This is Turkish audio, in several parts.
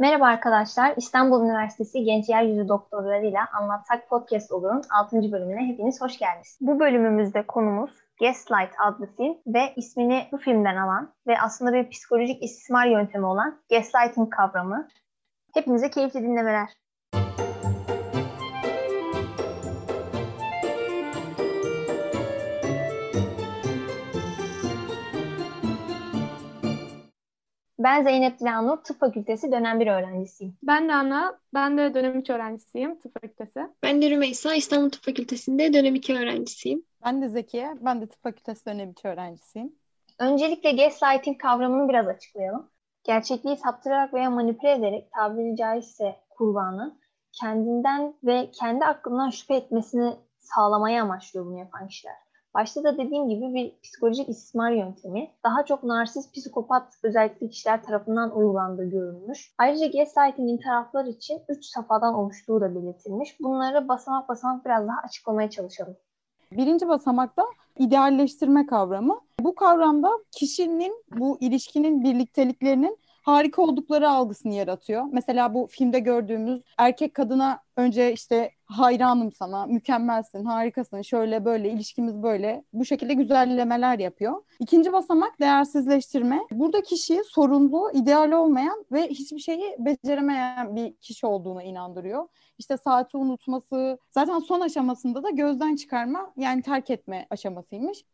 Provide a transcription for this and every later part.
Merhaba arkadaşlar, İstanbul Üniversitesi Genç Yeryüzü Doktorlarıyla Anlatsak Podcast olurun 6. bölümüne hepiniz hoş geldiniz. Bu bölümümüzde konumuz Gaslight adlı film ve ismini bu filmden alan ve aslında bir psikolojik istismar yöntemi olan gaslighting kavramı. Hepinize keyifli dinlemeler. Ben Zeynep Dilanur, Tıp Fakültesi dönem bir öğrencisiyim. Ben de ben de dönem 3 öğrencisiyim Tıp Fakültesi. Ben de Rümeysa, İstanbul Tıp Fakültesi'nde dönem 2 öğrencisiyim. Ben de Zekiye, ben de Tıp Fakültesi dönem 2 öğrencisiyim. Öncelikle gaslighting kavramını biraz açıklayalım. Gerçekliği saptırarak veya manipüle ederek tabiri caizse kurbanı kendinden ve kendi aklından şüphe etmesini sağlamaya amaçlıyor bunu yapan kişiler. Başta da dediğim gibi bir psikolojik istismar yöntemi daha çok narsist psikopat özellikli kişiler tarafından uygulandığı görülmüş. Ayrıca gaslighting'in taraflar için 3 safhadan oluştuğu da belirtilmiş. Bunları basamak basamak biraz daha açıklamaya çalışalım. Birinci basamakta idealleştirme kavramı. Bu kavramda kişinin bu ilişkinin birlikteliklerinin harika oldukları algısını yaratıyor. Mesela bu filmde gördüğümüz erkek kadına önce işte hayranım sana, mükemmelsin, harikasın, şöyle böyle, ilişkimiz böyle. Bu şekilde güzellemeler yapıyor. İkinci basamak değersizleştirme. Burada kişiyi sorunlu, ideal olmayan ve hiçbir şeyi beceremeyen bir kişi olduğuna inandırıyor. İşte saati unutması, zaten son aşamasında da gözden çıkarma yani terk etme aşamasıymış.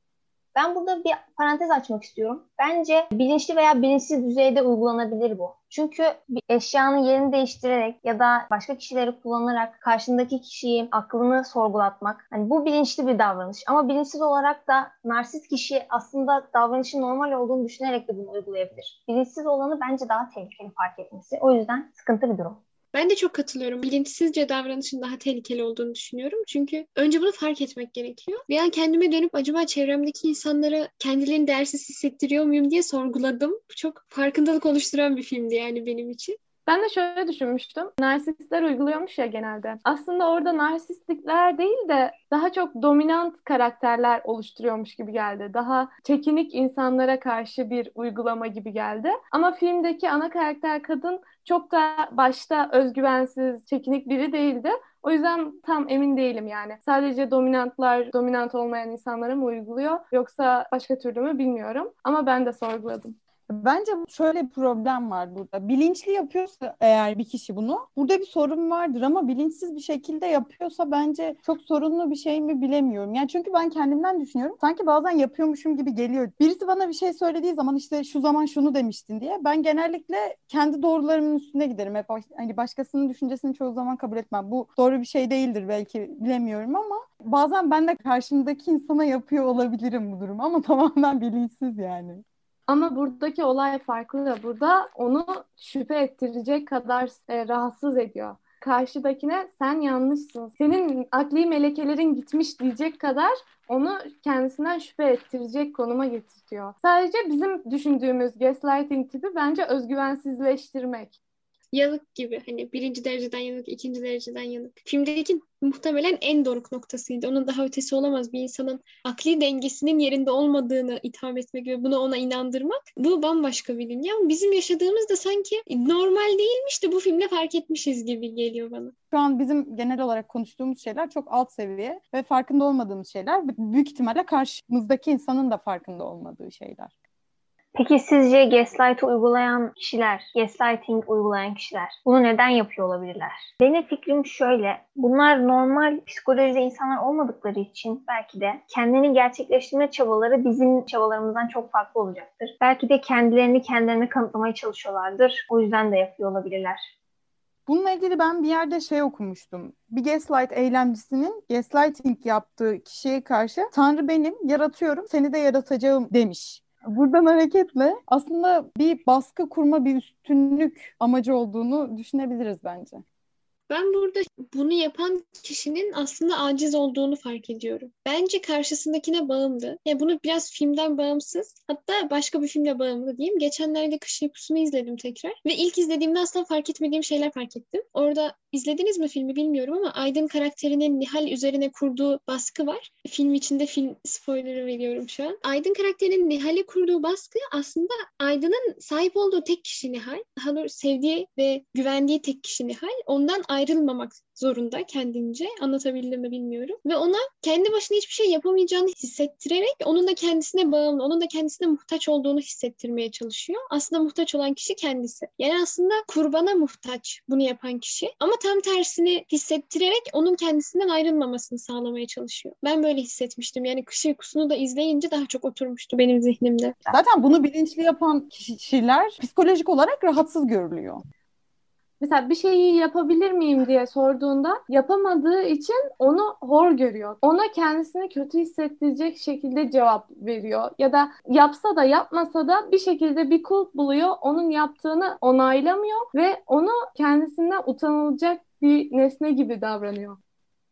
Ben burada bir parantez açmak istiyorum. Bence bilinçli veya bilinçsiz düzeyde uygulanabilir bu. Çünkü bir eşyanın yerini değiştirerek ya da başka kişileri kullanarak karşındaki kişiyi aklını sorgulatmak. Hani bu bilinçli bir davranış. Ama bilinçsiz olarak da narsist kişi aslında davranışın normal olduğunu düşünerek de bunu uygulayabilir. Bilinçsiz olanı bence daha tehlikeli fark etmesi. O yüzden sıkıntı bir durum. Ben de çok katılıyorum. Bilinçsizce davranışın daha tehlikeli olduğunu düşünüyorum. Çünkü önce bunu fark etmek gerekiyor. Bir an kendime dönüp acaba çevremdeki insanlara kendilerini değersiz hissettiriyor muyum diye sorguladım. Bu çok farkındalık oluşturan bir filmdi yani benim için. Ben de şöyle düşünmüştüm. Narsistler uyguluyormuş ya genelde. Aslında orada narsistlikler değil de daha çok dominant karakterler oluşturuyormuş gibi geldi. Daha çekinik insanlara karşı bir uygulama gibi geldi. Ama filmdeki ana karakter kadın çok da başta özgüvensiz, çekinik biri değildi. O yüzden tam emin değilim yani. Sadece dominantlar, dominant olmayan insanlara mı uyguluyor yoksa başka türlü mü bilmiyorum. Ama ben de sorguladım. Bence şöyle bir problem var burada. Bilinçli yapıyorsa eğer bir kişi bunu, burada bir sorun vardır ama bilinçsiz bir şekilde yapıyorsa bence çok sorunlu bir şey mi bilemiyorum. Yani çünkü ben kendimden düşünüyorum. Sanki bazen yapıyormuşum gibi geliyor. Birisi bana bir şey söylediği zaman işte şu zaman şunu demiştin diye ben genellikle kendi doğrularımın üstüne giderim. Hep hani başkasının düşüncesini çoğu zaman kabul etmem. Bu doğru bir şey değildir belki bilemiyorum ama bazen ben de karşımdaki insana yapıyor olabilirim bu durum ama tamamen bilinçsiz yani. Ama buradaki olay farklı. Burada onu şüphe ettirecek kadar e, rahatsız ediyor. Karşıdakine sen yanlışsın. Senin akli melekelerin gitmiş diyecek kadar onu kendisinden şüphe ettirecek konuma getiriyor. Sadece bizim düşündüğümüz gaslighting tipi bence özgüvensizleştirmek yanık gibi. Hani birinci dereceden yanık, ikinci dereceden yanık. Filmdeki muhtemelen en doruk noktasıydı. Onun daha ötesi olamaz. Bir insanın akli dengesinin yerinde olmadığını itham etmek ve bunu ona inandırmak bu bambaşka bir dünya. Bizim yaşadığımız da sanki normal değilmiş de bu filmde fark etmişiz gibi geliyor bana. Şu an bizim genel olarak konuştuğumuz şeyler çok alt seviye ve farkında olmadığımız şeyler. Büyük ihtimalle karşımızdaki insanın da farkında olmadığı şeyler. Peki sizce gaslight uygulayan kişiler, gaslighting uygulayan kişiler bunu neden yapıyor olabilirler? Benim fikrim şöyle. Bunlar normal psikolojide insanlar olmadıkları için belki de kendini gerçekleştirme çabaları bizim çabalarımızdan çok farklı olacaktır. Belki de kendilerini kendilerine kanıtlamaya çalışıyorlardır. O yüzden de yapıyor olabilirler. Bununla ilgili ben bir yerde şey okumuştum. Bir gaslight eylemcisinin gaslighting yaptığı kişiye karşı Tanrı benim, yaratıyorum, seni de yaratacağım demiş. Buradan hareketle aslında bir baskı kurma, bir üstünlük amacı olduğunu düşünebiliriz bence. Ben burada bunu yapan kişinin aslında aciz olduğunu fark ediyorum. Bence karşısındakine bağımlı. Ya bunu biraz filmden bağımsız, hatta başka bir filmle bağımlı diyeyim. Geçenlerde Kış Uykusu'nu izledim tekrar ve ilk izlediğimde aslında fark etmediğim şeyler fark ettim. Orada izlediniz mi filmi bilmiyorum ama Aydın karakterinin Nihal üzerine kurduğu baskı var. Film içinde film spoilerı veriyorum şu an. Aydın karakterinin Nihal'e kurduğu baskı aslında Aydın'ın sahip olduğu tek kişi Nihal. Daha sevdiği ve güvendiği tek kişi Nihal. Ondan ayrılmamak zorunda kendince. Anlatabildim mi bilmiyorum. Ve ona kendi başına hiçbir şey yapamayacağını hissettirerek onun da kendisine bağımlı, onun da kendisine muhtaç olduğunu hissettirmeye çalışıyor. Aslında muhtaç olan kişi kendisi. Yani aslında kurbana muhtaç bunu yapan kişi. Ama tam tersini hissettirerek onun kendisinden ayrılmamasını sağlamaya çalışıyor. Ben böyle hissetmiştim. Yani kış uykusunu da izleyince daha çok oturmuştu benim zihnimde. Zaten bunu bilinçli yapan kişiler psikolojik olarak rahatsız görülüyor. Mesela bir şeyi yapabilir miyim diye sorduğunda yapamadığı için onu hor görüyor. Ona kendisini kötü hissettirecek şekilde cevap veriyor. Ya da yapsa da yapmasa da bir şekilde bir kulp buluyor. Onun yaptığını onaylamıyor ve onu kendisinden utanılacak bir nesne gibi davranıyor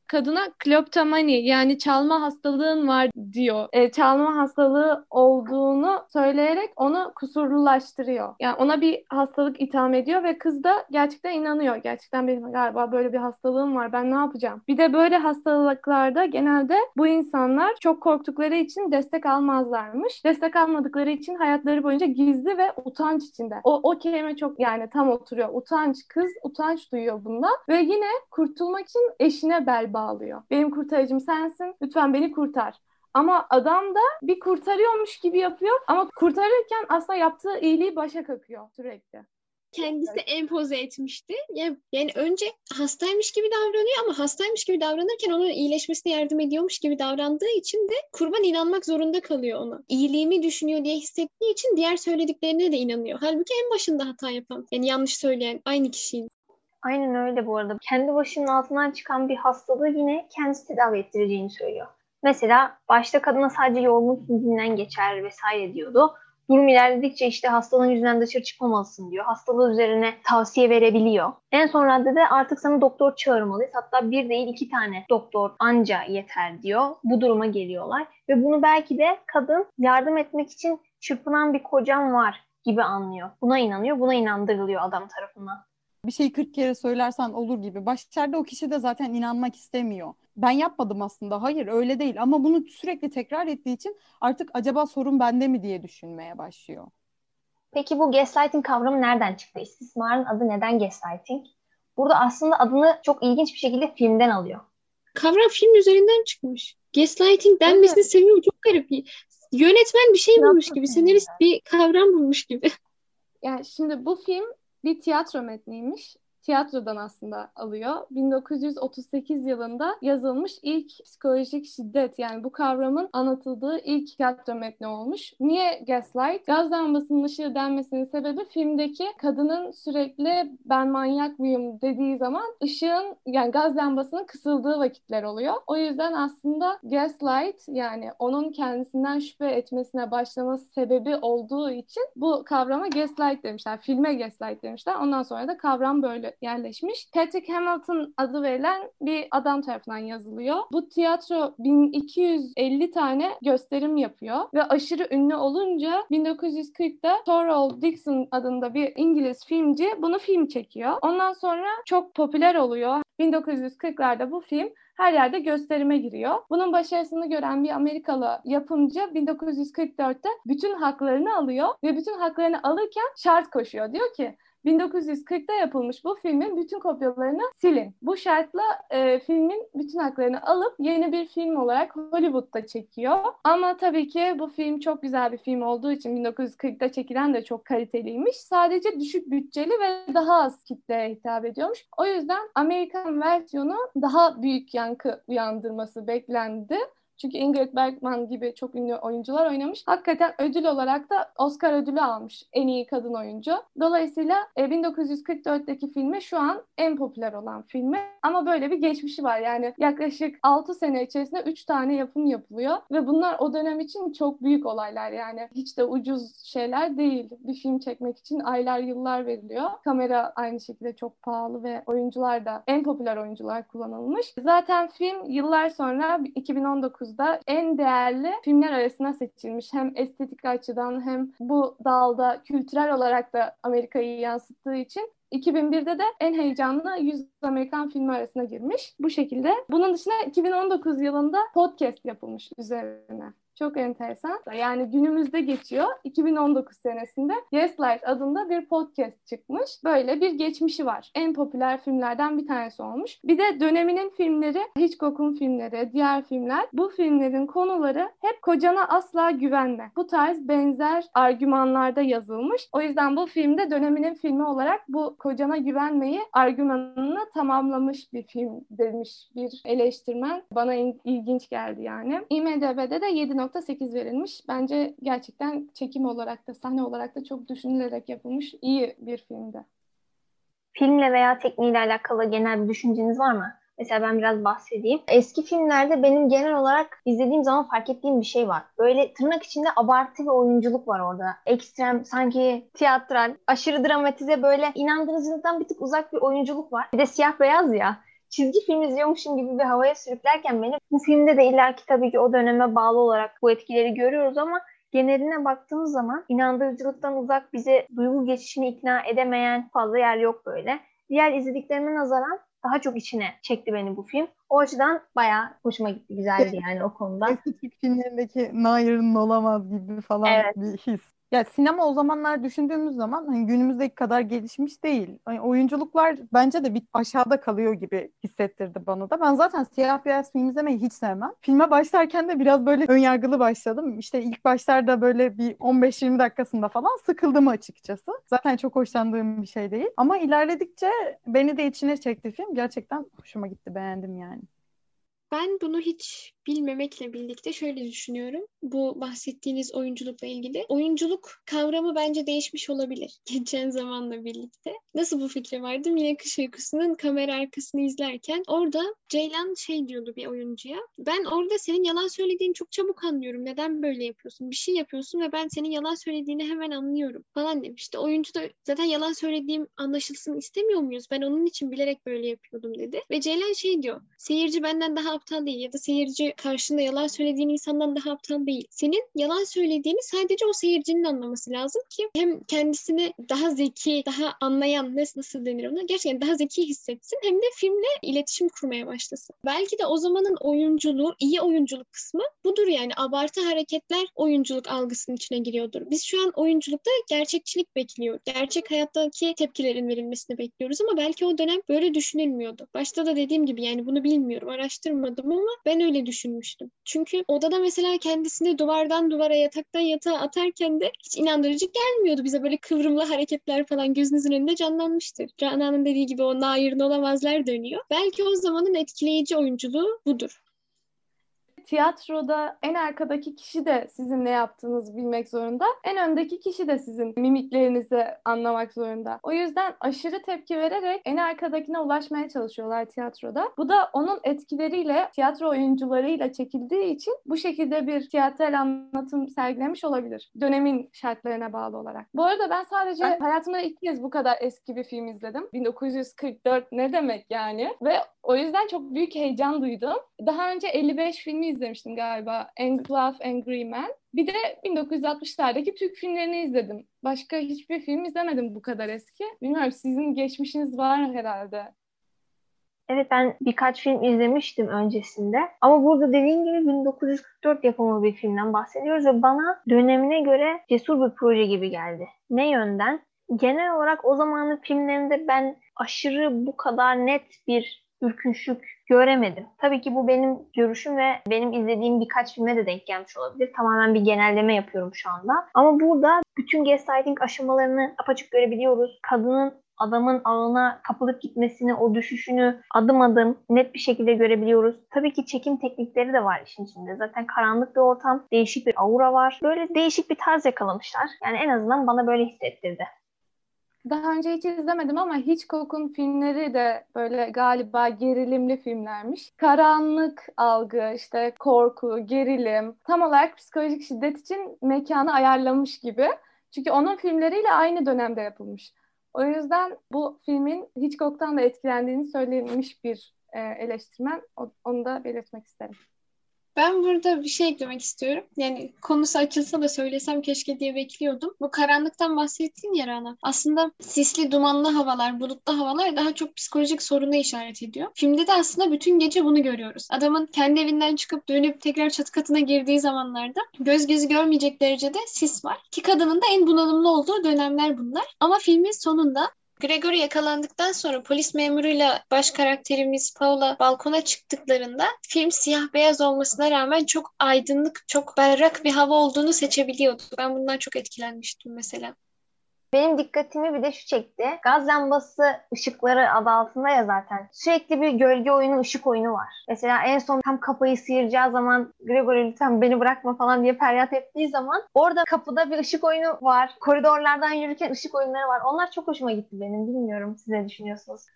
kadına kleptomani yani çalma hastalığın var diyor. E, çalma hastalığı olduğunu söyleyerek onu kusurlulaştırıyor. Yani ona bir hastalık itham ediyor ve kız da gerçekten inanıyor. Gerçekten benim galiba böyle bir hastalığım var ben ne yapacağım? Bir de böyle hastalıklarda genelde bu insanlar çok korktukları için destek almazlarmış. Destek almadıkları için hayatları boyunca gizli ve utanç içinde. O, o kelime çok yani tam oturuyor. Utanç kız utanç duyuyor bundan ve yine kurtulmak için eşine bel bağlıyor. Benim kurtarıcım sensin. Lütfen beni kurtar. Ama adam da bir kurtarıyormuş gibi yapıyor ama kurtarırken aslında yaptığı iyiliği başa kakıyor sürekli. Kendisi empoze etmişti. Yani önce hastaymış gibi davranıyor ama hastaymış gibi davranırken onun iyileşmesine yardım ediyormuş gibi davrandığı için de kurban inanmak zorunda kalıyor ona. İyiliğimi düşünüyor diye hissettiği için diğer söylediklerine de inanıyor. Halbuki en başında hata yapan, yani yanlış söyleyen aynı kişiydi. Aynen öyle bu arada. Kendi başının altından çıkan bir hastalığı yine kendisi tedavi ettireceğini söylüyor. Mesela başta kadına sadece yorgunluk dizinden geçer vesaire diyordu. Durum ilerledikçe işte hastalığın yüzünden dışarı çıkmamalısın diyor. Hastalığı üzerine tavsiye verebiliyor. En son raddede artık sana doktor çağırmalıyız. Hatta bir değil iki tane doktor anca yeter diyor. Bu duruma geliyorlar. Ve bunu belki de kadın yardım etmek için çırpınan bir kocam var gibi anlıyor. Buna inanıyor. Buna inandırılıyor adam tarafından bir şeyi 40 kere söylersen olur gibi. Başlarda o kişi de zaten inanmak istemiyor. Ben yapmadım aslında. Hayır öyle değil ama bunu sürekli tekrar ettiği için artık acaba sorun bende mi diye düşünmeye başlıyor. Peki bu gaslighting kavramı nereden çıktı? İstismarın adı neden gaslighting? Burada aslında adını çok ilginç bir şekilde filmden alıyor. Kavram film üzerinden çıkmış. Gaslighting denmesini evet. seviyorum. Çok garip. Yönetmen bir şey bulmuş gibi. Senarist bir kavram bulmuş gibi. Yani şimdi bu film bir tiyatro metniymiş tiyatrodan aslında alıyor. 1938 yılında yazılmış ilk psikolojik şiddet yani bu kavramın anlatıldığı ilk tiyatro metni olmuş. Niye gaslight? Gaz lambasının ışığı denmesinin sebebi filmdeki kadının sürekli ben manyak mıyım dediği zaman ışığın yani gaz lambasının kısıldığı vakitler oluyor. O yüzden aslında gaslight yani onun kendisinden şüphe etmesine başlaması sebebi olduğu için bu kavrama gaslight demişler. Filme gaslight demişler. Ondan sonra da kavram böyle yerleşmiş. Patrick Hamilton adı verilen bir adam tarafından yazılıyor. Bu tiyatro 1250 tane gösterim yapıyor ve aşırı ünlü olunca 1940'da Thorold Dixon adında bir İngiliz filmci bunu film çekiyor. Ondan sonra çok popüler oluyor. 1940'larda bu film her yerde gösterime giriyor. Bunun başarısını gören bir Amerikalı yapımcı 1944'te bütün haklarını alıyor ve bütün haklarını alırken şart koşuyor. Diyor ki 1940'da yapılmış bu filmin bütün kopyalarını silin. Bu şartla e, filmin bütün haklarını alıp yeni bir film olarak Hollywood'da çekiyor. Ama tabii ki bu film çok güzel bir film olduğu için 1940'da çekilen de çok kaliteliymiş. Sadece düşük bütçeli ve daha az kitleye hitap ediyormuş. O yüzden Amerikan versiyonu daha büyük yankı uyandırması beklendi Çünkü Ingrid Bergman gibi çok ünlü oyuncular oynamış. Hakikaten ödül olarak da Oscar ödülü almış en iyi kadın oyuncu. Dolayısıyla 1944'teki filmi şu an en popüler olan filmi. Ama böyle bir geçmişi var. Yani yaklaşık 6 sene içerisinde 3 tane yapım yapılıyor. Ve bunlar o dönem için çok büyük olaylar. Yani hiç de ucuz şeyler değil. Bir film çekmek için aylar yıllar veriliyor. Kamera aynı şekilde çok pahalı ve oyuncular da en popüler oyuncular kullanılmış. Zaten film yıllar sonra 2019'da en değerli filmler arasına seçilmiş. Hem estetik açıdan hem bu dalda kültürel olarak da Amerika'yı yansıttığı için 2001'de de en heyecanlı 100 Amerikan filmi arasına girmiş. Bu şekilde. Bunun dışında 2019 yılında podcast yapılmış üzerine. Çok enteresan. Yani günümüzde geçiyor. 2019 senesinde Yes Light adında bir podcast çıkmış. Böyle bir geçmişi var. En popüler filmlerden bir tanesi olmuş. Bir de döneminin filmleri, Hitchcock'un filmleri, diğer filmler. Bu filmlerin konuları hep kocana asla güvenme. Bu tarz benzer argümanlarda yazılmış. O yüzden bu filmde döneminin filmi olarak bu kocana güvenmeyi argümanını tamamlamış bir film demiş bir eleştirmen. Bana ilginç geldi yani. IMDB'de de 7 7.8 verilmiş. Bence gerçekten çekim olarak da sahne olarak da çok düşünülerek yapılmış iyi bir filmdi. Filmle veya tekniğiyle alakalı genel bir düşünceniz var mı? Mesela ben biraz bahsedeyim. Eski filmlerde benim genel olarak izlediğim zaman fark ettiğim bir şey var. Böyle tırnak içinde abartı bir oyunculuk var orada. Ekstrem, sanki tiyatral, aşırı dramatize böyle inandırıcılıktan bir tık uzak bir oyunculuk var. Bir de siyah beyaz ya çizgi film izliyormuşum gibi bir havaya sürüklerken beni bu filmde de illaki tabii ki o döneme bağlı olarak bu etkileri görüyoruz ama geneline baktığımız zaman inandırıcılıktan uzak bize duygu geçişini ikna edemeyen fazla yer yok böyle. Diğer izlediklerime nazaran daha çok içine çekti beni bu film. O açıdan bayağı hoşuma gitti. Güzeldi yani o konuda. Eski Türk filmlerindeki Nair'in olamaz gibi falan evet. bir his. Ya sinema o zamanlar düşündüğümüz zaman hani günümüzdeki kadar gelişmiş değil. Hani oyunculuklar bence de bir aşağıda kalıyor gibi hissettirdi bana da. Ben zaten siyah beyaz film izlemeyi hiç sevmem. Filme başlarken de biraz böyle önyargılı başladım. İşte ilk başlarda böyle bir 15-20 dakikasında falan sıkıldım açıkçası. Zaten çok hoşlandığım bir şey değil. Ama ilerledikçe beni de içine çekti film. Gerçekten hoşuma gitti, beğendim yani. Ben bunu hiç bilmemekle birlikte şöyle düşünüyorum. Bu bahsettiğiniz oyunculukla ilgili. Oyunculuk kavramı bence değişmiş olabilir. Geçen zamanla birlikte. Nasıl bu fikre vardım? Yine Kış Uykusu'nun kamera arkasını izlerken orada Ceylan şey diyordu bir oyuncuya. Ben orada senin yalan söylediğini çok çabuk anlıyorum. Neden böyle yapıyorsun? Bir şey yapıyorsun ve ben senin yalan söylediğini hemen anlıyorum falan demişti. Oyuncu da zaten yalan söylediğim anlaşılsın istemiyor muyuz? Ben onun için bilerek böyle yapıyordum dedi. Ve Ceylan şey diyor. Seyirci benden daha aptal değil ya da seyirci karşında yalan söylediğin insandan daha aptal değil. Senin yalan söylediğini sadece o seyircinin anlaması lazım ki hem kendisini daha zeki, daha anlayan nasıl, nasıl denir ona gerçekten daha zeki hissetsin hem de filmle iletişim kurmaya başlasın. Belki de o zamanın oyunculuğu, iyi oyunculuk kısmı budur yani abartı hareketler oyunculuk algısının içine giriyordur. Biz şu an oyunculukta gerçekçilik bekliyor. Gerçek hayattaki tepkilerin verilmesini bekliyoruz ama belki o dönem böyle düşünülmüyordu. Başta da dediğim gibi yani bunu bilmiyorum, araştırmadım ama ben öyle düşünmüştüm. Çünkü odada mesela kendisini duvardan duvara, yataktan yatağa atarken de hiç inandırıcı gelmiyordu. Bize böyle kıvrımlı hareketler falan gözünüzün önünde canlanmıştır. Canan'ın dediği gibi o nair'in olamazlar dönüyor. Belki o zamanın etkileyici oyunculuğu budur tiyatroda en arkadaki kişi de sizin ne yaptığınızı bilmek zorunda. En öndeki kişi de sizin mimiklerinizi anlamak zorunda. O yüzden aşırı tepki vererek en arkadakine ulaşmaya çalışıyorlar tiyatroda. Bu da onun etkileriyle tiyatro oyuncularıyla çekildiği için bu şekilde bir tiyatral anlatım sergilemiş olabilir. Dönemin şartlarına bağlı olarak. Bu arada ben sadece hayatımda ilk kez bu kadar eski bir film izledim. 1944 ne demek yani? Ve o yüzden çok büyük heyecan duydum. Daha önce 55 filmi izlemiştim galiba. Love, Angry Man. Bir de 1960'lardaki Türk filmlerini izledim. Başka hiçbir film izlemedim bu kadar eski. Bilmiyorum sizin geçmişiniz var herhalde. Evet ben birkaç film izlemiştim öncesinde. Ama burada dediğim gibi 1944 yapımı bir filmden bahsediyoruz ve bana dönemine göre cesur bir proje gibi geldi. Ne yönden? Genel olarak o zamanın filmlerinde ben aşırı bu kadar net bir ürkünçlük göremedim. Tabii ki bu benim görüşüm ve benim izlediğim birkaç filme de denk gelmiş olabilir. Tamamen bir genelleme yapıyorum şu anda. Ama burada bütün gaslighting aşamalarını apaçık görebiliyoruz. Kadının adamın ağına kapılıp gitmesini, o düşüşünü adım adım net bir şekilde görebiliyoruz. Tabii ki çekim teknikleri de var işin içinde. Zaten karanlık bir ortam, değişik bir aura var. Böyle değişik bir tarz yakalamışlar. Yani en azından bana böyle hissettirdi. Daha önce hiç izlemedim ama Hitchcock'un filmleri de böyle galiba gerilimli filmlermiş. Karanlık algı, işte korku, gerilim, tam olarak psikolojik şiddet için mekanı ayarlamış gibi. Çünkü onun filmleriyle aynı dönemde yapılmış. O yüzden bu filmin Hitchcock'tan da etkilendiğini söylemiş bir e, eleştirmen. Onu da belirtmek isterim. Ben burada bir şey eklemek istiyorum. Yani konusu açılsa da söylesem keşke diye bekliyordum. Bu karanlıktan bahsettiğin yer ana. Aslında sisli, dumanlı havalar, bulutlu havalar daha çok psikolojik soruna işaret ediyor. Filmde de aslında bütün gece bunu görüyoruz. Adamın kendi evinden çıkıp dönüp tekrar çatı katına girdiği zamanlarda göz gözü görmeyecek derecede sis var. Ki kadının da en bunalımlı olduğu dönemler bunlar. Ama filmin sonunda Gregory yakalandıktan sonra polis memuruyla baş karakterimiz Paula balkona çıktıklarında film siyah beyaz olmasına rağmen çok aydınlık, çok berrak bir hava olduğunu seçebiliyordu. Ben bundan çok etkilenmiştim mesela. Benim dikkatimi bir de şu çekti. Gaz lambası ışıkları adı altında ya zaten. Sürekli bir gölge oyunu, ışık oyunu var. Mesela en son tam kapıyı sıyıracağı zaman Gregory lütfen beni bırakma falan diye feryat ettiği zaman orada kapıda bir ışık oyunu var. Koridorlardan yürürken ışık oyunları var. Onlar çok hoşuma gitti benim. Bilmiyorum siz ne düşünüyorsunuz?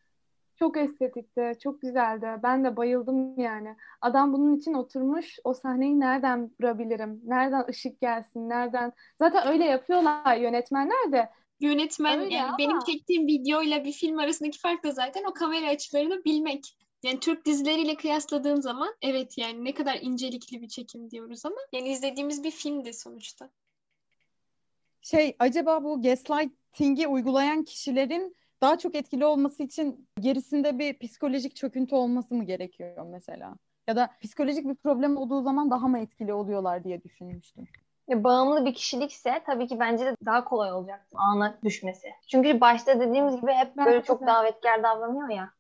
Çok estetikti, çok güzeldi. Ben de bayıldım yani. Adam bunun için oturmuş. O sahneyi nereden kurabilirim? Nereden ışık gelsin? Nereden? Zaten öyle yapıyorlar yönetmenler de yönetmen Öyle yani ama... benim çektiğim videoyla bir film arasındaki fark da zaten o kamera açılarını bilmek. Yani Türk dizileriyle kıyasladığın zaman evet yani ne kadar incelikli bir çekim diyoruz ama yani izlediğimiz bir film de sonuçta. Şey acaba bu gaslighting'i uygulayan kişilerin daha çok etkili olması için gerisinde bir psikolojik çöküntü olması mı gerekiyor mesela? Ya da psikolojik bir problem olduğu zaman daha mı etkili oluyorlar diye düşünmüştüm bağımlı bir kişilikse tabii ki bence de daha kolay olacak ana düşmesi. Çünkü başta dediğimiz gibi hep böyle çok davetkar davranıyor ya.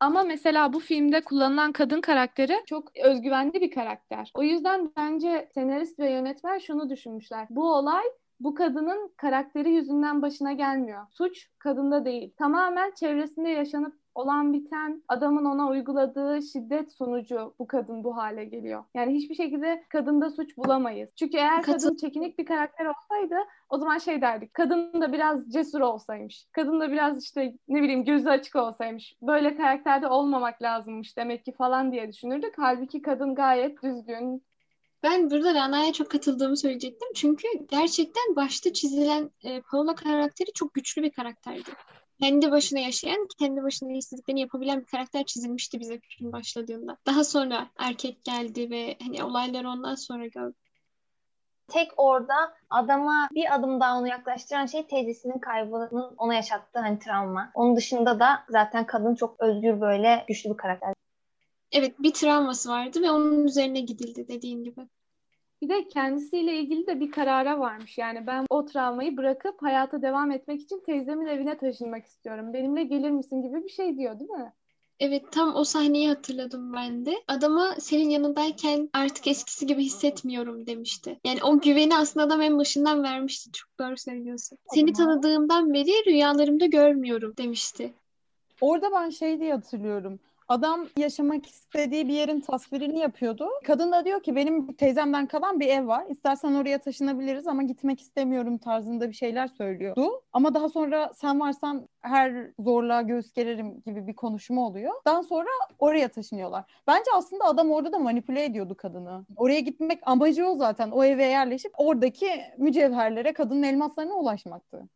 Ama mesela bu filmde kullanılan kadın karakteri çok özgüvenli bir karakter. O yüzden bence senarist ve yönetmen şunu düşünmüşler. Bu olay bu kadının karakteri yüzünden başına gelmiyor. Suç kadında değil. Tamamen çevresinde yaşanıp olan biten adamın ona uyguladığı şiddet sonucu bu kadın bu hale geliyor. Yani hiçbir şekilde kadında suç bulamayız. Çünkü eğer kadın çekinik bir karakter olsaydı o zaman şey derdik. Kadın da biraz cesur olsaymış. Kadın da biraz işte ne bileyim gözü açık olsaymış. Böyle karakterde olmamak lazımmış demek ki falan diye düşünürdük. Halbuki kadın gayet düzgün, ben burada Rana'ya çok katıldığımı söyleyecektim. Çünkü gerçekten başta çizilen e, Paula karakteri çok güçlü bir karakterdi kendi başına yaşayan, kendi başına istediklerini yapabilen bir karakter çizilmişti bize film başladığında. Daha sonra erkek geldi ve hani olayları ondan sonra gördük. Tek orada adama bir adım daha onu yaklaştıran şey teyzesinin kaybının ona yaşattığı hani travma. Onun dışında da zaten kadın çok özgür böyle güçlü bir karakter. Evet bir travması vardı ve onun üzerine gidildi dediğin gibi. Bir de kendisiyle ilgili de bir karara varmış. Yani ben o travmayı bırakıp hayata devam etmek için teyzemin evine taşınmak istiyorum. Benimle gelir misin gibi bir şey diyor değil mi? Evet tam o sahneyi hatırladım ben de. Adama senin yanındayken artık eskisi gibi hissetmiyorum demişti. Yani o güveni aslında adam en başından vermişti. Çok doğru söylüyorsun. Seni tanıdığımdan beri rüyalarımda görmüyorum demişti. Orada ben şey diye hatırlıyorum. Adam yaşamak istediği bir yerin tasvirini yapıyordu. Kadın da diyor ki benim teyzemden kalan bir ev var. İstersen oraya taşınabiliriz ama gitmek istemiyorum tarzında bir şeyler söylüyordu. Ama daha sonra sen varsan her zorluğa göğüs gererim gibi bir konuşma oluyor. Daha sonra oraya taşınıyorlar. Bence aslında adam orada da manipüle ediyordu kadını. Oraya gitmek amacı o zaten. O eve yerleşip oradaki mücevherlere, kadının elmaslarına ulaşmaktı.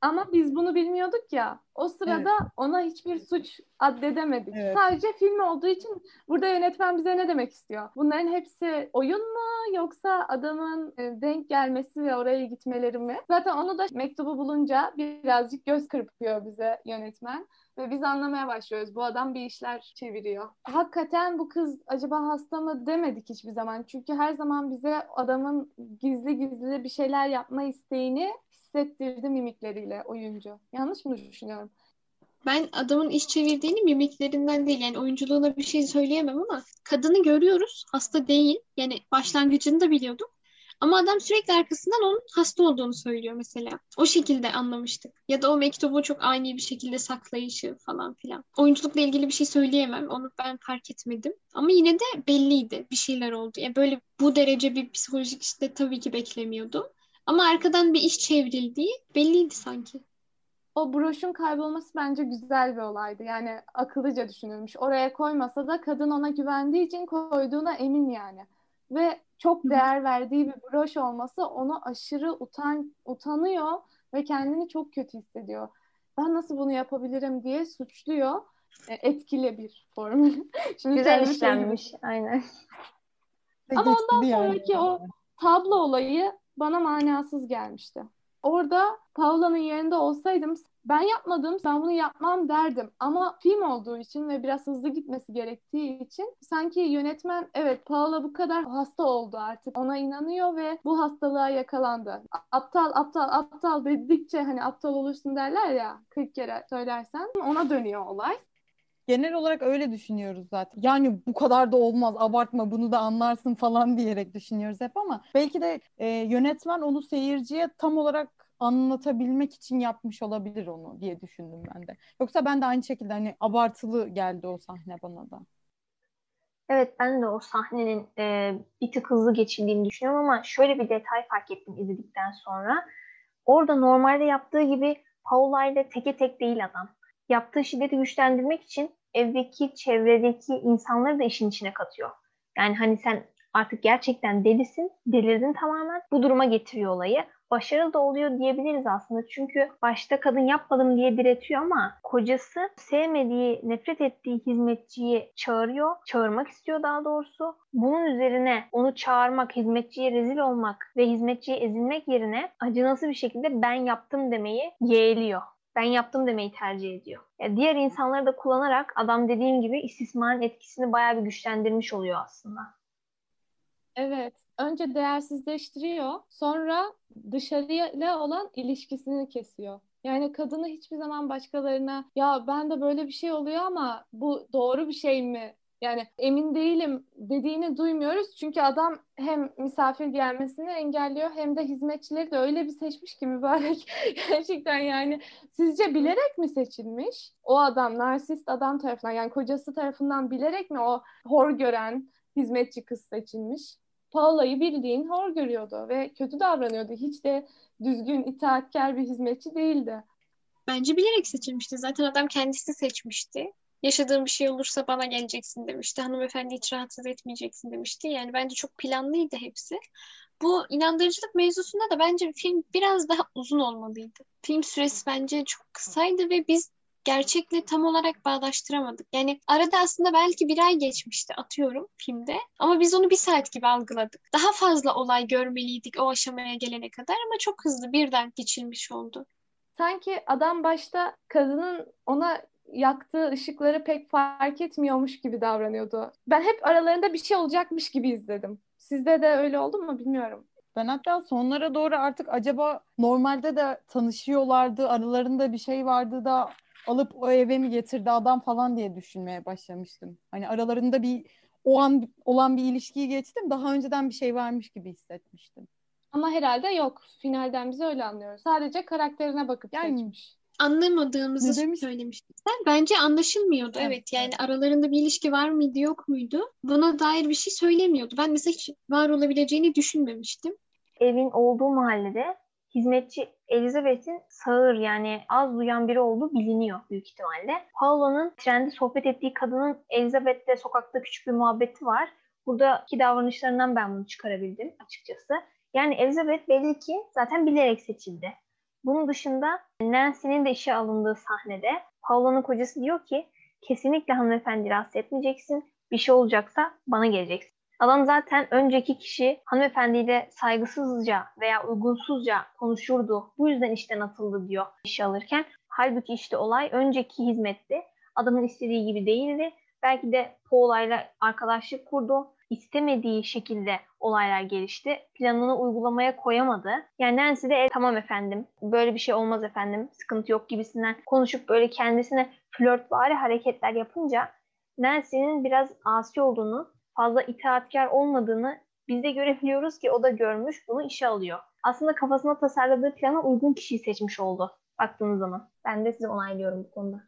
Ama biz bunu bilmiyorduk ya. O sırada evet. ona hiçbir suç addedemedik. Evet. Sadece film olduğu için burada yönetmen bize ne demek istiyor? Bunların hepsi oyun mu yoksa adamın e, denk gelmesi ve oraya gitmeleri mi? Zaten onu da mektubu bulunca birazcık göz kırpıyor bize yönetmen. Ve biz anlamaya başlıyoruz. Bu adam bir işler çeviriyor. Hakikaten bu kız acaba hasta mı demedik hiçbir zaman. Çünkü her zaman bize adamın gizli gizli bir şeyler yapma isteğini hissettirdi mimikleriyle oyuncu. Yanlış mı düşünüyorum? Ben adamın iş çevirdiğini mimiklerinden değil yani oyunculuğuna bir şey söyleyemem ama kadını görüyoruz hasta değil yani başlangıcını da biliyorduk Ama adam sürekli arkasından onun hasta olduğunu söylüyor mesela. O şekilde anlamıştık. Ya da o mektubu çok ani bir şekilde saklayışı falan filan. Oyunculukla ilgili bir şey söyleyemem. Onu ben fark etmedim. Ama yine de belliydi bir şeyler oldu. Yani böyle bu derece bir psikolojik işte tabii ki beklemiyordum. Ama arkadan bir iş çevrildiği belliydi sanki. O broşun kaybolması bence güzel bir olaydı. Yani akıllıca düşünülmüş. Oraya koymasa da kadın ona güvendiği için koyduğuna emin yani. Ve çok değer verdiği bir broş olması onu aşırı utan utanıyor ve kendini çok kötü hissediyor. Ben nasıl bunu yapabilirim diye suçluyor. E, etkili bir formül. Şimdi Güzel işlenmiş. Aynen. Ama ondan sonraki o tablo olayı bana manasız gelmişti. Orada Paula'nın yerinde olsaydım ben yapmadım, ben bunu yapmam derdim. Ama film olduğu için ve biraz hızlı gitmesi gerektiği için sanki yönetmen evet Paula bu kadar hasta oldu artık. Ona inanıyor ve bu hastalığa yakalandı. Aptal, aptal, aptal dedikçe hani aptal olursun derler ya 40 kere söylersen ona dönüyor olay. Genel olarak öyle düşünüyoruz zaten. Yani bu kadar da olmaz, abartma bunu da anlarsın falan diyerek düşünüyoruz hep ama belki de e, yönetmen onu seyirciye tam olarak anlatabilmek için yapmış olabilir onu diye düşündüm ben de. Yoksa ben de aynı şekilde hani abartılı geldi o sahne bana da. Evet ben de o sahnenin e, bir tık hızlı geçildiğini düşünüyorum ama şöyle bir detay fark ettim izledikten sonra. Orada normalde yaptığı gibi Paula ile teke tek değil adam. Yaptığı şiddeti güçlendirmek için evdeki, çevredeki insanları da işin içine katıyor. Yani hani sen artık gerçekten delisin, delirdin tamamen. Bu duruma getiriyor olayı başarılı da oluyor diyebiliriz aslında. Çünkü başta kadın yapmadım diye diretiyor ama kocası sevmediği, nefret ettiği hizmetçiyi çağırıyor. Çağırmak istiyor daha doğrusu. Bunun üzerine onu çağırmak, hizmetçiye rezil olmak ve hizmetçiye ezilmek yerine acınası bir şekilde ben yaptım demeyi yeğliyor ben yaptım demeyi tercih ediyor. Yani diğer insanları da kullanarak adam dediğim gibi istismarın etkisini bayağı bir güçlendirmiş oluyor aslında. Evet önce değersizleştiriyor, sonra dışarıyla olan ilişkisini kesiyor. Yani kadını hiçbir zaman başkalarına ya ben de böyle bir şey oluyor ama bu doğru bir şey mi? Yani emin değilim dediğini duymuyoruz. Çünkü adam hem misafir gelmesini engelliyor hem de hizmetçileri de öyle bir seçmiş ki mübarek. Gerçekten yani sizce bilerek mi seçilmiş? O adam narsist adam tarafından yani kocası tarafından bilerek mi o hor gören hizmetçi kız seçilmiş? Paula'yı bildiğin hor görüyordu ve kötü davranıyordu. Hiç de düzgün, itaatkar bir hizmetçi değildi. Bence bilerek seçilmişti. Zaten adam kendisi seçmişti. Yaşadığım bir şey olursa bana geleceksin demişti. Hanımefendi hiç rahatsız etmeyeceksin demişti. Yani bence çok planlıydı hepsi. Bu inandırıcılık mevzusunda da bence film biraz daha uzun olmalıydı. Film süresi bence çok kısaydı ve biz gerçekle tam olarak bağdaştıramadık. Yani arada aslında belki bir ay geçmişti atıyorum filmde ama biz onu bir saat gibi algıladık. Daha fazla olay görmeliydik o aşamaya gelene kadar ama çok hızlı birden geçilmiş oldu. Sanki adam başta kadının ona yaktığı ışıkları pek fark etmiyormuş gibi davranıyordu. Ben hep aralarında bir şey olacakmış gibi izledim. Sizde de öyle oldu mu bilmiyorum. Ben hatta sonlara doğru artık acaba normalde de tanışıyorlardı, aralarında bir şey vardı da alıp o eve mi getirdi adam falan diye düşünmeye başlamıştım. Hani aralarında bir o an olan bir ilişkiyi geçtim. Daha önceden bir şey varmış gibi hissetmiştim. Ama herhalde yok. Finalden bize öyle anlıyoruz. Sadece karakterine bakıp yani, seçmiş. Anlamadığımızı söylemiştin sen. Bence anlaşılmıyordu. Evet, evet yani aralarında bir ilişki var mıydı yok muydu? Buna dair bir şey söylemiyordu. Ben mesela hiç var olabileceğini düşünmemiştim. Evin olduğu mahallede hizmetçi Elizabeth'in sağır yani az duyan biri olduğu biliniyor büyük ihtimalle. Paolo'nun trende sohbet ettiği kadının Elizabeth'le sokakta küçük bir muhabbeti var. Buradaki davranışlarından ben bunu çıkarabildim açıkçası. Yani Elizabeth belli ki zaten bilerek seçildi. Bunun dışında Nancy'nin de işe alındığı sahnede Paolo'nun kocası diyor ki kesinlikle hanımefendi rahatsız etmeyeceksin. Bir şey olacaksa bana geleceksin. Adam zaten önceki kişi hanımefendiyle saygısızca veya uygunsuzca konuşurdu. Bu yüzden işten atıldı diyor işe alırken. Halbuki işte olay önceki hizmetti. Adamın istediği gibi değildi. Belki de Paula'yla arkadaşlık kurdu. İstemediği şekilde olaylar gelişti. Planını uygulamaya koyamadı. Yani Nancy de e, tamam efendim böyle bir şey olmaz efendim sıkıntı yok gibisinden konuşup böyle kendisine flörtvari hareketler yapınca Nancy'nin biraz asi olduğunu fazla itaatkar olmadığını Biz de görebiliyoruz ki o da görmüş bunu işe alıyor. Aslında kafasına tasarladığı plana uygun kişiyi seçmiş oldu baktığınız zaman. Ben de sizi onaylıyorum bu konuda.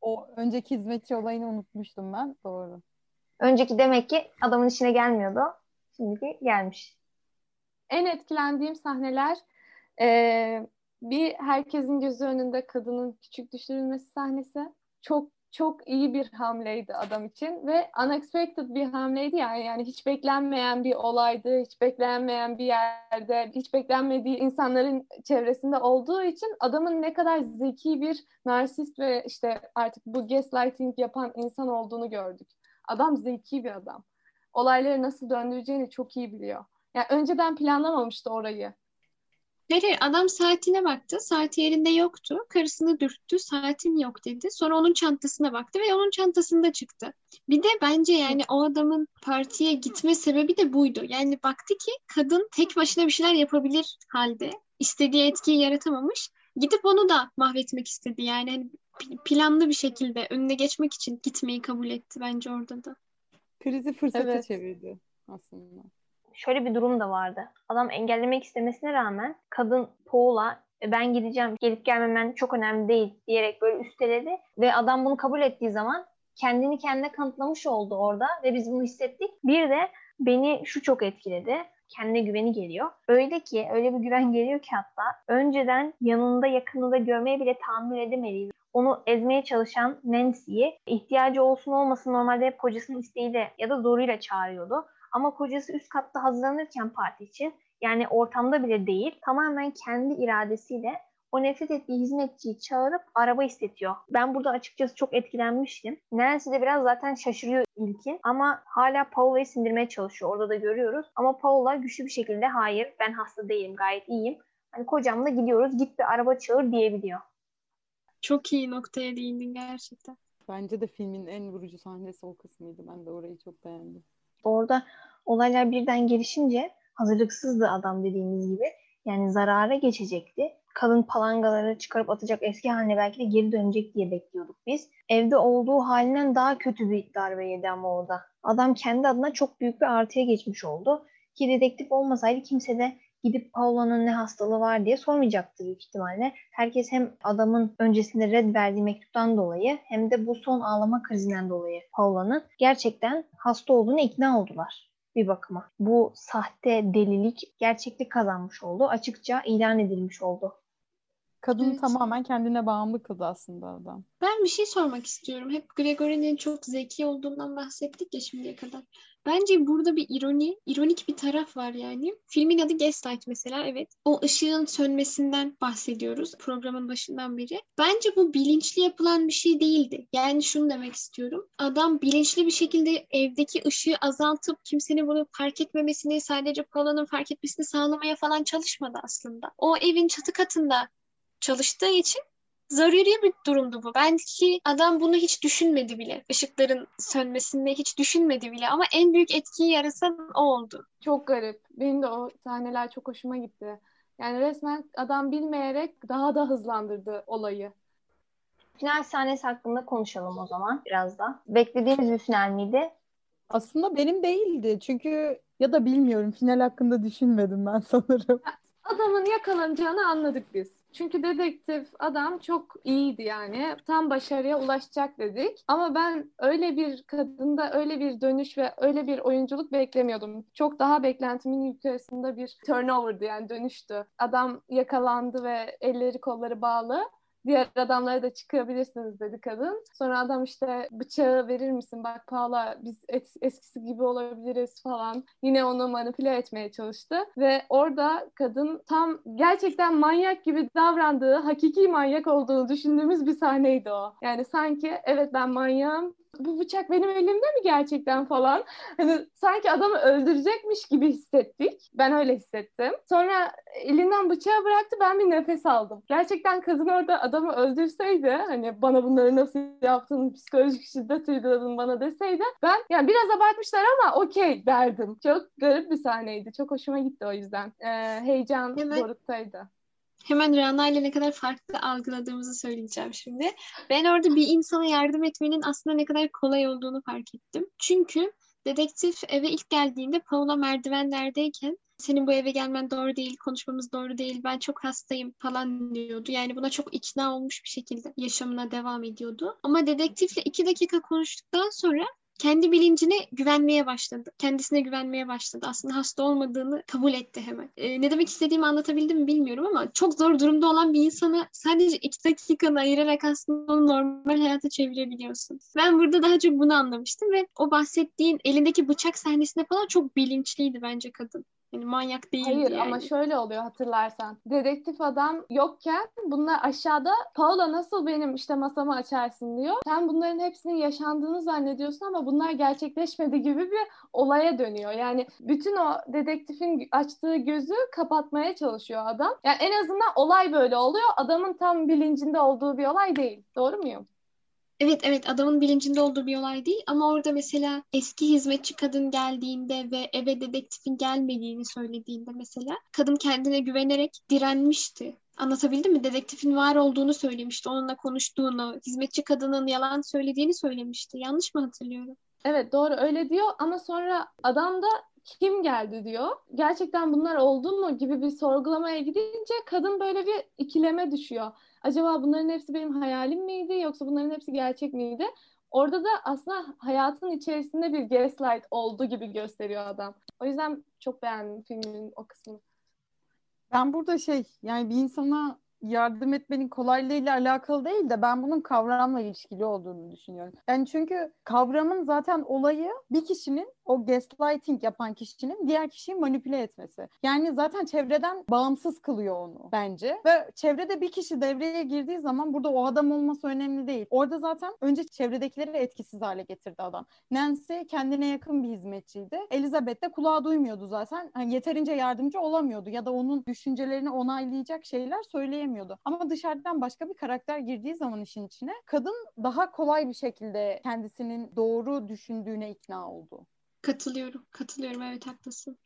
O önceki hizmetçi olayını unutmuştum ben. Doğru. Önceki demek ki adamın işine gelmiyordu. Şimdiki gelmiş. En etkilendiğim sahneler e, bir herkesin gözü önünde kadının küçük düşürülmesi sahnesi. Çok çok iyi bir hamleydi adam için ve unexpected bir hamleydi yani yani hiç beklenmeyen bir olaydı, hiç beklenmeyen bir yerde, hiç beklenmediği insanların çevresinde olduğu için adamın ne kadar zeki bir narsist ve işte artık bu gaslighting yapan insan olduğunu gördük. Adam zeki bir adam. Olayları nasıl döndüreceğini çok iyi biliyor. Yani önceden planlamamıştı orayı. Hayır, adam saatine baktı. Saati yerinde yoktu. Karısını dürttü. Saatim yok dedi. Sonra onun çantasına baktı ve onun çantasında çıktı. Bir de bence yani o adamın partiye gitme sebebi de buydu. Yani baktı ki kadın tek başına bir şeyler yapabilir halde. istediği etkiyi yaratamamış. Gidip onu da mahvetmek istedi. Yani hani planlı bir şekilde önüne geçmek için gitmeyi kabul etti bence orada da. Krizi fırsata Evet. çevirdi aslında. Şöyle bir durum da vardı. Adam engellemek istemesine rağmen kadın Paul'a "E, ben gideceğim gelip gelmemen çok önemli değil diyerek böyle üsteledi ve adam bunu kabul ettiği zaman kendini kendine kanıtlamış oldu orada ve biz bunu hissettik. Bir de beni şu çok etkiledi. Kendine güveni geliyor. Öyle ki öyle bir güven geliyor ki hatta önceden yanında yakınında görmeye bile tahammül edemediği onu ezmeye çalışan Nancy'yi ihtiyacı olsun olmasın normalde hep kocasının isteğiyle ya da zoruyla çağırıyordu. Ama kocası üst katta hazırlanırken parti için yani ortamda bile değil tamamen kendi iradesiyle o nefret ettiği hizmetçiyi çağırıp araba istetiyor. Ben burada açıkçası çok etkilenmiştim. Nancy de biraz zaten şaşırıyor ilkin ama hala Paula'yı sindirmeye çalışıyor. Orada da görüyoruz. Ama Paula güçlü bir şekilde hayır ben hasta değilim gayet iyiyim. Hani kocamla gidiyoruz git bir araba çağır diyebiliyor. Çok iyi noktaya değindin gerçekten. Bence de filmin en vurucu sahnesi o kısmıydı. Ben de orayı çok beğendim. Orada olaylar birden gelişince hazırlıksızdı adam dediğimiz gibi. Yani zarara geçecekti. Kadın palangaları çıkarıp atacak eski haline belki de geri dönecek diye bekliyorduk biz. Evde olduğu halinden daha kötü bir darbe yedi ama orada. Adam kendi adına çok büyük bir artıya geçmiş oldu. Ki dedektif olmasaydı kimse de gidip Paula'nın ne hastalığı var diye sormayacaktı büyük ihtimalle. Herkes hem adamın öncesinde red verdiği mektuptan dolayı hem de bu son ağlama krizinden dolayı Paula'nın gerçekten hasta olduğunu ikna oldular bir bakıma. Bu sahte delilik gerçeklik kazanmış oldu. Açıkça ilan edilmiş oldu. Kadını Evet. tamamen kendine bağımlı kıldı aslında adam. Ben bir şey sormak istiyorum. Hep Gregory'nin çok zeki olduğundan bahsettik ya şimdiye kadar. Bence burada bir ironi, ironik bir taraf var yani. Filmin adı Gaslight mesela evet. O ışığın sönmesinden bahsediyoruz programın başından beri. Bence bu bilinçli yapılan bir şey değildi. Yani şunu demek istiyorum. Adam bilinçli bir şekilde evdeki ışığı azaltıp kimsenin bunu fark etmemesini, sadece Paula'nın fark etmesini sağlamaya falan çalışmadı aslında. O evin çatı katında çalıştığı için zaruri bir durumdu bu. Belki adam bunu hiç düşünmedi bile. Işıkların sönmesinde hiç düşünmedi bile ama en büyük etkiyi yaratan o oldu. Çok garip. Benim de o sahneler çok hoşuma gitti. Yani resmen adam bilmeyerek daha da hızlandırdı olayı. Final sahnesi hakkında konuşalım o zaman biraz da. Beklediğimiz bir final miydi? Aslında benim değildi. Çünkü ya da bilmiyorum final hakkında düşünmedim ben sanırım. Adamın yakalanacağını anladık biz. Çünkü dedektif adam çok iyiydi yani. Tam başarıya ulaşacak dedik. Ama ben öyle bir kadında öyle bir dönüş ve öyle bir oyunculuk beklemiyordum. Çok daha beklentimin yukarısında bir turnover'dı yani dönüştü. Adam yakalandı ve elleri kolları bağlı. Diğer adamlara da çıkabilirsiniz dedi kadın. Sonra adam işte bıçağı verir misin? Bak Paula biz es- eskisi gibi olabiliriz falan. Yine onu manipüle etmeye çalıştı. Ve orada kadın tam gerçekten manyak gibi davrandığı, hakiki manyak olduğunu düşündüğümüz bir sahneydi o. Yani sanki evet ben manyağım. Bu bıçak benim elimde mi gerçekten falan. Hani sanki adamı öldürecekmiş gibi hissettik. Ben öyle hissettim. Sonra elinden bıçağı bıraktı ben bir nefes aldım. Gerçekten kadın orada adamı öldürseydi hani bana bunları nasıl yaptın psikolojik şiddet uyguladın bana deseydi ben yani biraz abartmışlar ama okey derdim. Çok garip bir sahneydi. Çok hoşuma gitti o yüzden. Ee, heyecan Evet. doruktaydı. Hemen Rana ile ne kadar farklı algıladığımızı söyleyeceğim şimdi. Ben orada bir insana yardım etmenin aslında ne kadar kolay olduğunu fark ettim. Çünkü Dedektif eve ilk geldiğinde Paula merdivenlerdeyken senin bu eve gelmen doğru değil, konuşmamız doğru değil, ben çok hastayım falan diyordu. Yani buna çok ikna olmuş bir şekilde yaşamına devam ediyordu. Ama dedektifle iki dakika konuştuktan sonra kendi bilincine güvenmeye başladı. Kendisine güvenmeye başladı. Aslında hasta olmadığını kabul etti hemen. Ee, ne demek istediğimi anlatabildim mi bilmiyorum ama çok zor durumda olan bir insana sadece iki dakikanı ayırarak aslında onu normal hayata çevirebiliyorsun. Ben burada daha çok bunu anlamıştım ve o bahsettiğin elindeki bıçak sahnesinde falan çok bilinçliydi bence kadın. Yani manyak değildi Hayır yani. ama şöyle oluyor hatırlarsan. Dedektif adam yokken bunlar aşağıda Paula nasıl benim işte masamı açarsın diyor. Sen bunların hepsinin yaşandığını zannediyorsun ama bunlar gerçekleşmedi gibi bir olaya dönüyor. Yani bütün o dedektifin açtığı gözü kapatmaya çalışıyor adam. Yani en azından olay böyle oluyor. Adamın tam bilincinde olduğu bir olay değil. Doğru muyum? Evet evet adamın bilincinde olduğu bir olay değil ama orada mesela eski hizmetçi kadın geldiğinde ve eve dedektifin gelmediğini söylediğinde mesela kadın kendine güvenerek direnmişti. Anlatabildim mi? Dedektifin var olduğunu söylemişti, onunla konuştuğunu, hizmetçi kadının yalan söylediğini söylemişti. Yanlış mı hatırlıyorum? Evet doğru öyle diyor ama sonra adam da kim geldi diyor. Gerçekten bunlar oldu mu gibi bir sorgulamaya gidince kadın böyle bir ikileme düşüyor. Acaba bunların hepsi benim hayalim miydi yoksa bunların hepsi gerçek miydi? Orada da aslında hayatın içerisinde bir gaslight oldu gibi gösteriyor adam. O yüzden çok beğendim filmin o kısmını. Ben burada şey yani bir insana yardım etmenin kolaylığıyla alakalı değil de ben bunun kavramla ilişkili olduğunu düşünüyorum. Yani çünkü kavramın zaten olayı bir kişinin o gaslighting yapan kişinin diğer kişiyi manipüle etmesi. Yani zaten çevreden bağımsız kılıyor onu bence. Ve çevrede bir kişi devreye girdiği zaman burada o adam olması önemli değil. Orada zaten önce çevredekileri etkisiz hale getirdi adam. Nancy kendine yakın bir hizmetçiydi. Elizabeth de kulağa duymuyordu zaten. Yani yeterince yardımcı olamıyordu ya da onun düşüncelerini onaylayacak şeyler söyleyemiyordu. Ama dışarıdan başka bir karakter girdiği zaman işin içine kadın daha kolay bir şekilde kendisinin doğru düşündüğüne ikna oldu. Katılıyorum. Katılıyorum. Evet haklısın.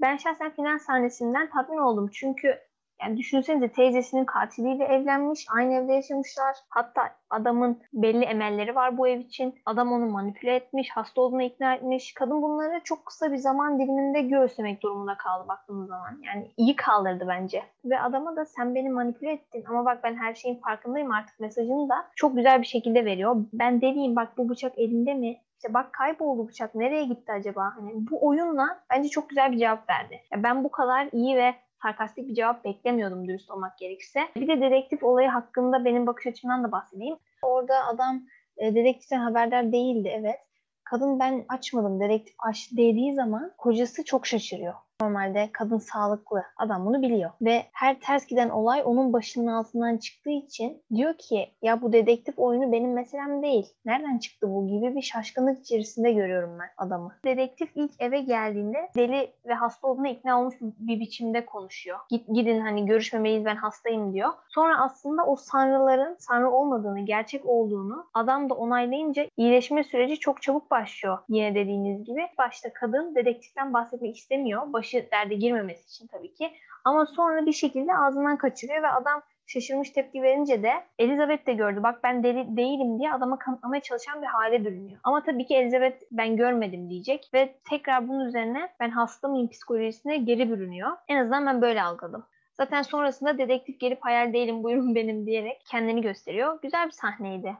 Ben şahsen final sahnesinden tatmin oldum. Çünkü yani düşünsenize teyzesinin katiliyle evlenmiş, aynı evde yaşamışlar. Hatta adamın belli emelleri var bu ev için. Adam onu manipüle etmiş, hasta olduğunu ikna etmiş. Kadın bunları çok kısa bir zaman diliminde göğüslemek durumunda kaldı baktığımız zaman. Yani iyi kaldırdı bence. Ve adama da sen beni manipüle ettin ama bak ben her şeyin farkındayım artık mesajını da çok güzel bir şekilde veriyor. Ben deliyim bak bu bıçak elinde mi? İşte bak kayboldu bıçak nereye gitti acaba? Hani bu oyunla bence çok güzel bir cevap verdi. Ya ben bu kadar iyi ve sarkastik bir cevap beklemiyordum dürüst olmak gerekirse. Bir de dedektif olayı hakkında benim bakış açımdan da bahsedeyim. Orada adam e, dedektiften haberdar değildi evet. Kadın ben açmadım dedektif açtı dediği zaman kocası çok şaşırıyor. Normalde kadın sağlıklı. Adam bunu biliyor. Ve her ters giden olay onun başının altından çıktığı için diyor ki ya bu dedektif oyunu benim meselem değil. Nereden çıktı bu gibi bir şaşkınlık içerisinde görüyorum ben adamı. Dedektif ilk eve geldiğinde deli ve hasta olduğuna ikna olmuş bir biçimde konuşuyor. Git, gidin hani görüşmemeliyiz ben hastayım diyor. Sonra aslında o sanrıların sanrı olmadığını, gerçek olduğunu adam da onaylayınca iyileşme süreci çok çabuk başlıyor. Yine dediğiniz gibi. Başta kadın dedektiften bahsetmek istemiyor. Başı başı derde girmemesi için tabii ki. Ama sonra bir şekilde ağzından kaçırıyor ve adam şaşırmış tepki verince de Elizabeth de gördü. Bak ben deli değilim diye adama kanıtlamaya çalışan bir hale bürünüyor. Ama tabii ki Elizabeth ben görmedim diyecek ve tekrar bunun üzerine ben hasta mıyım psikolojisine geri bürünüyor. En azından ben böyle algıladım. Zaten sonrasında dedektif gelip hayal değilim buyurun benim diyerek kendini gösteriyor. Güzel bir sahneydi.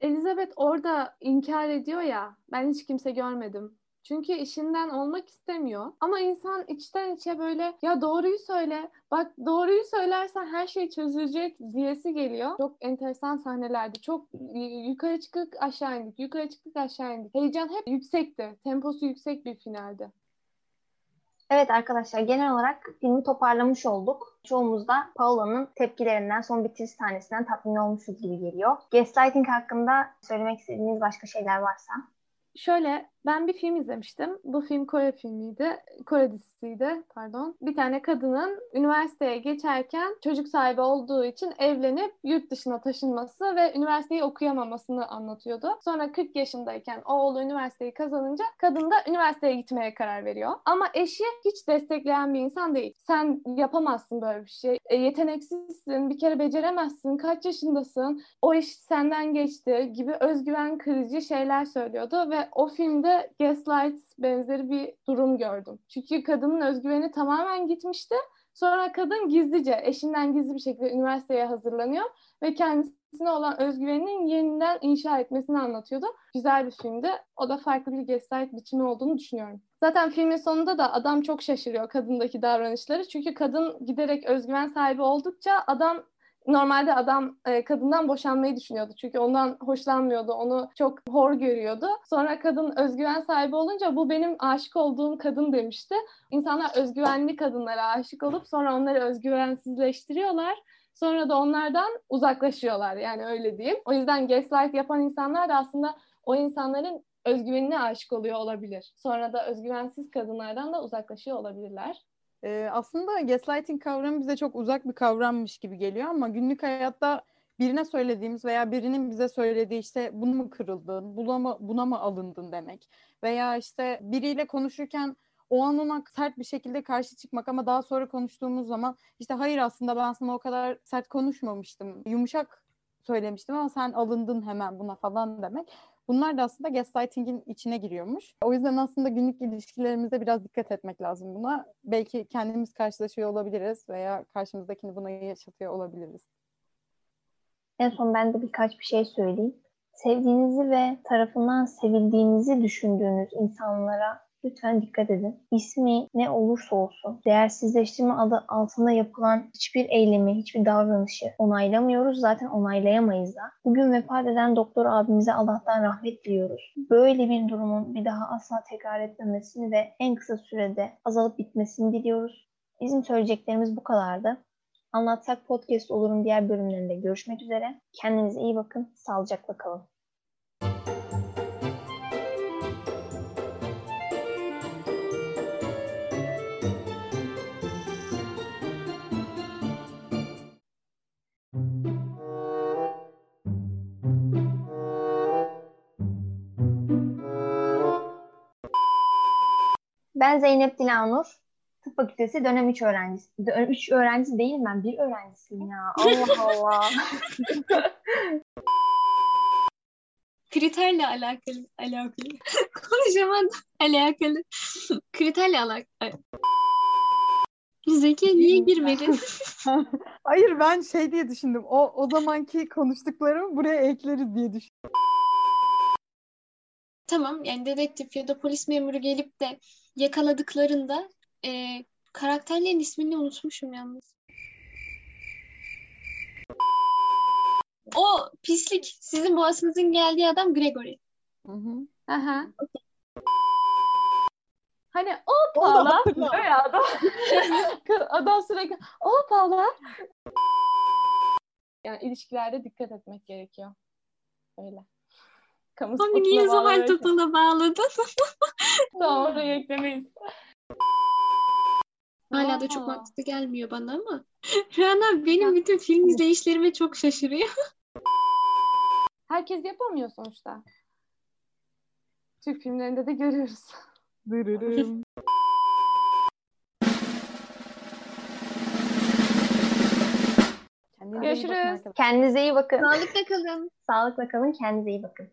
Elizabeth orada inkar ediyor ya ben hiç kimse görmedim. Çünkü işinden olmak istemiyor. Ama insan içten içe böyle ya doğruyu söyle. Bak doğruyu söylersen her şey çözülecek diyesi geliyor. Çok enteresan sahnelerdi. Çok yukarı çıkık aşağı indik. Yukarı çıkık aşağı indik. Heyecan hep yüksekti. Temposu yüksek bir finaldi. Evet arkadaşlar genel olarak filmi toparlamış olduk. Çoğumuz da Paula'nın tepkilerinden, son bitiriş sahnesinden tatmin olmuşuz gibi geliyor. Gaslighting hakkında söylemek istediğiniz başka şeyler varsa. Şöyle ben bir film izlemiştim. Bu film Kore filmiydi. Kore dizisiydi pardon. Bir tane kadının üniversiteye geçerken çocuk sahibi olduğu için evlenip yurt dışına taşınması ve üniversiteyi okuyamamasını anlatıyordu. Sonra 40 yaşındayken oğlu üniversiteyi kazanınca kadın da üniversiteye gitmeye karar veriyor. Ama eşi hiç destekleyen bir insan değil. Sen yapamazsın böyle bir şey. E, yeteneksizsin, bir kere beceremezsin, kaç yaşındasın, o iş senden geçti gibi özgüven kırıcı şeyler söylüyordu ve o filmde Gaslight benzeri bir durum gördüm. Çünkü kadının özgüveni tamamen gitmişti. Sonra kadın gizlice, eşinden gizli bir şekilde üniversiteye hazırlanıyor ve kendisine olan özgüveninin yeniden inşa etmesini anlatıyordu. Güzel bir filmdi. O da farklı bir gaslight biçimi olduğunu düşünüyorum. Zaten filmin sonunda da adam çok şaşırıyor kadındaki davranışları. Çünkü kadın giderek özgüven sahibi oldukça adam Normalde adam e, kadından boşanmayı düşünüyordu. Çünkü ondan hoşlanmıyordu. Onu çok hor görüyordu. Sonra kadın özgüven sahibi olunca bu benim aşık olduğum kadın demişti. İnsanlar özgüvenli kadınlara aşık olup sonra onları özgüvensizleştiriyorlar. Sonra da onlardan uzaklaşıyorlar. Yani öyle diyeyim. O yüzden gaslight yapan insanlar da aslında o insanların özgüvenine aşık oluyor olabilir. Sonra da özgüvensiz kadınlardan da uzaklaşıyor olabilirler. Ee, aslında gaslighting kavramı bize çok uzak bir kavrammış gibi geliyor ama günlük hayatta birine söylediğimiz veya birinin bize söylediği işte bunu mu kırıldın, buna mı, buna mı alındın demek veya işte biriyle konuşurken o an ona sert bir şekilde karşı çıkmak ama daha sonra konuştuğumuz zaman işte hayır aslında ben sana o kadar sert konuşmamıştım, yumuşak söylemiştim ama sen alındın hemen buna falan demek. Bunlar da aslında gaslighting'in içine giriyormuş. O yüzden aslında günlük ilişkilerimizde biraz dikkat etmek lazım buna. Belki kendimiz karşılaşıyor olabiliriz veya karşımızdakini buna yaşatıyor olabiliriz. En son ben de birkaç bir şey söyleyeyim. Sevdiğinizi ve tarafından sevildiğinizi düşündüğünüz insanlara lütfen dikkat edin. İsmi ne olursa olsun değersizleştirme adı altında yapılan hiçbir eylemi, hiçbir davranışı onaylamıyoruz. Zaten onaylayamayız da. Bugün vefat eden doktor abimize Allah'tan rahmet diliyoruz. Böyle bir durumun bir daha asla tekrar etmemesini ve en kısa sürede azalıp bitmesini diliyoruz. Bizim söyleyeceklerimiz bu kadardı. Anlatsak Podcast olurun diğer bölümlerinde görüşmek üzere. Kendinize iyi bakın. Sağlıcakla kalın. Ben Zeynep Dilanur. Tıp Fakültesi dönem 3 öğrencisi. Dönem 3 öğrencisi değilim ben. Bir öğrencisiyim ya. Allah Allah. Kriterle alakalı. Alakalı. Konuşamadım. Alakalı. Kriterle alakalı. Zeki niye girmedin? Hayır ben şey diye düşündüm. O o zamanki konuştuklarımı buraya ekleriz diye düşündüm. Tamam yani dedektif ya da polis memuru gelip de yakaladıklarında e, karakterlerin ismini unutmuşum yalnız. O pislik sizin boğazınızın geldiği adam Gregory. Hı hı. Aha. Hani o Paula ya adam. adam sürekli o Paula. Yani ilişkilerde dikkat etmek gerekiyor. Öyle. Kamu Abi niye Zuhal Topal'a bağladın? Oraya eklemeyiz. Hala da çok mantıklı gelmiyor bana ama. Rana benim bütün film izleyişlerime çok şaşırıyor. Herkes yapamıyor sonuçta. Türk filmlerinde de görüyoruz. Dırırım. Kendinize iyi bakın Görüşürüz. Kendinize iyi bakın. Sağlıkla kalın. Sağlıkla kalın. Kendinize iyi bakın.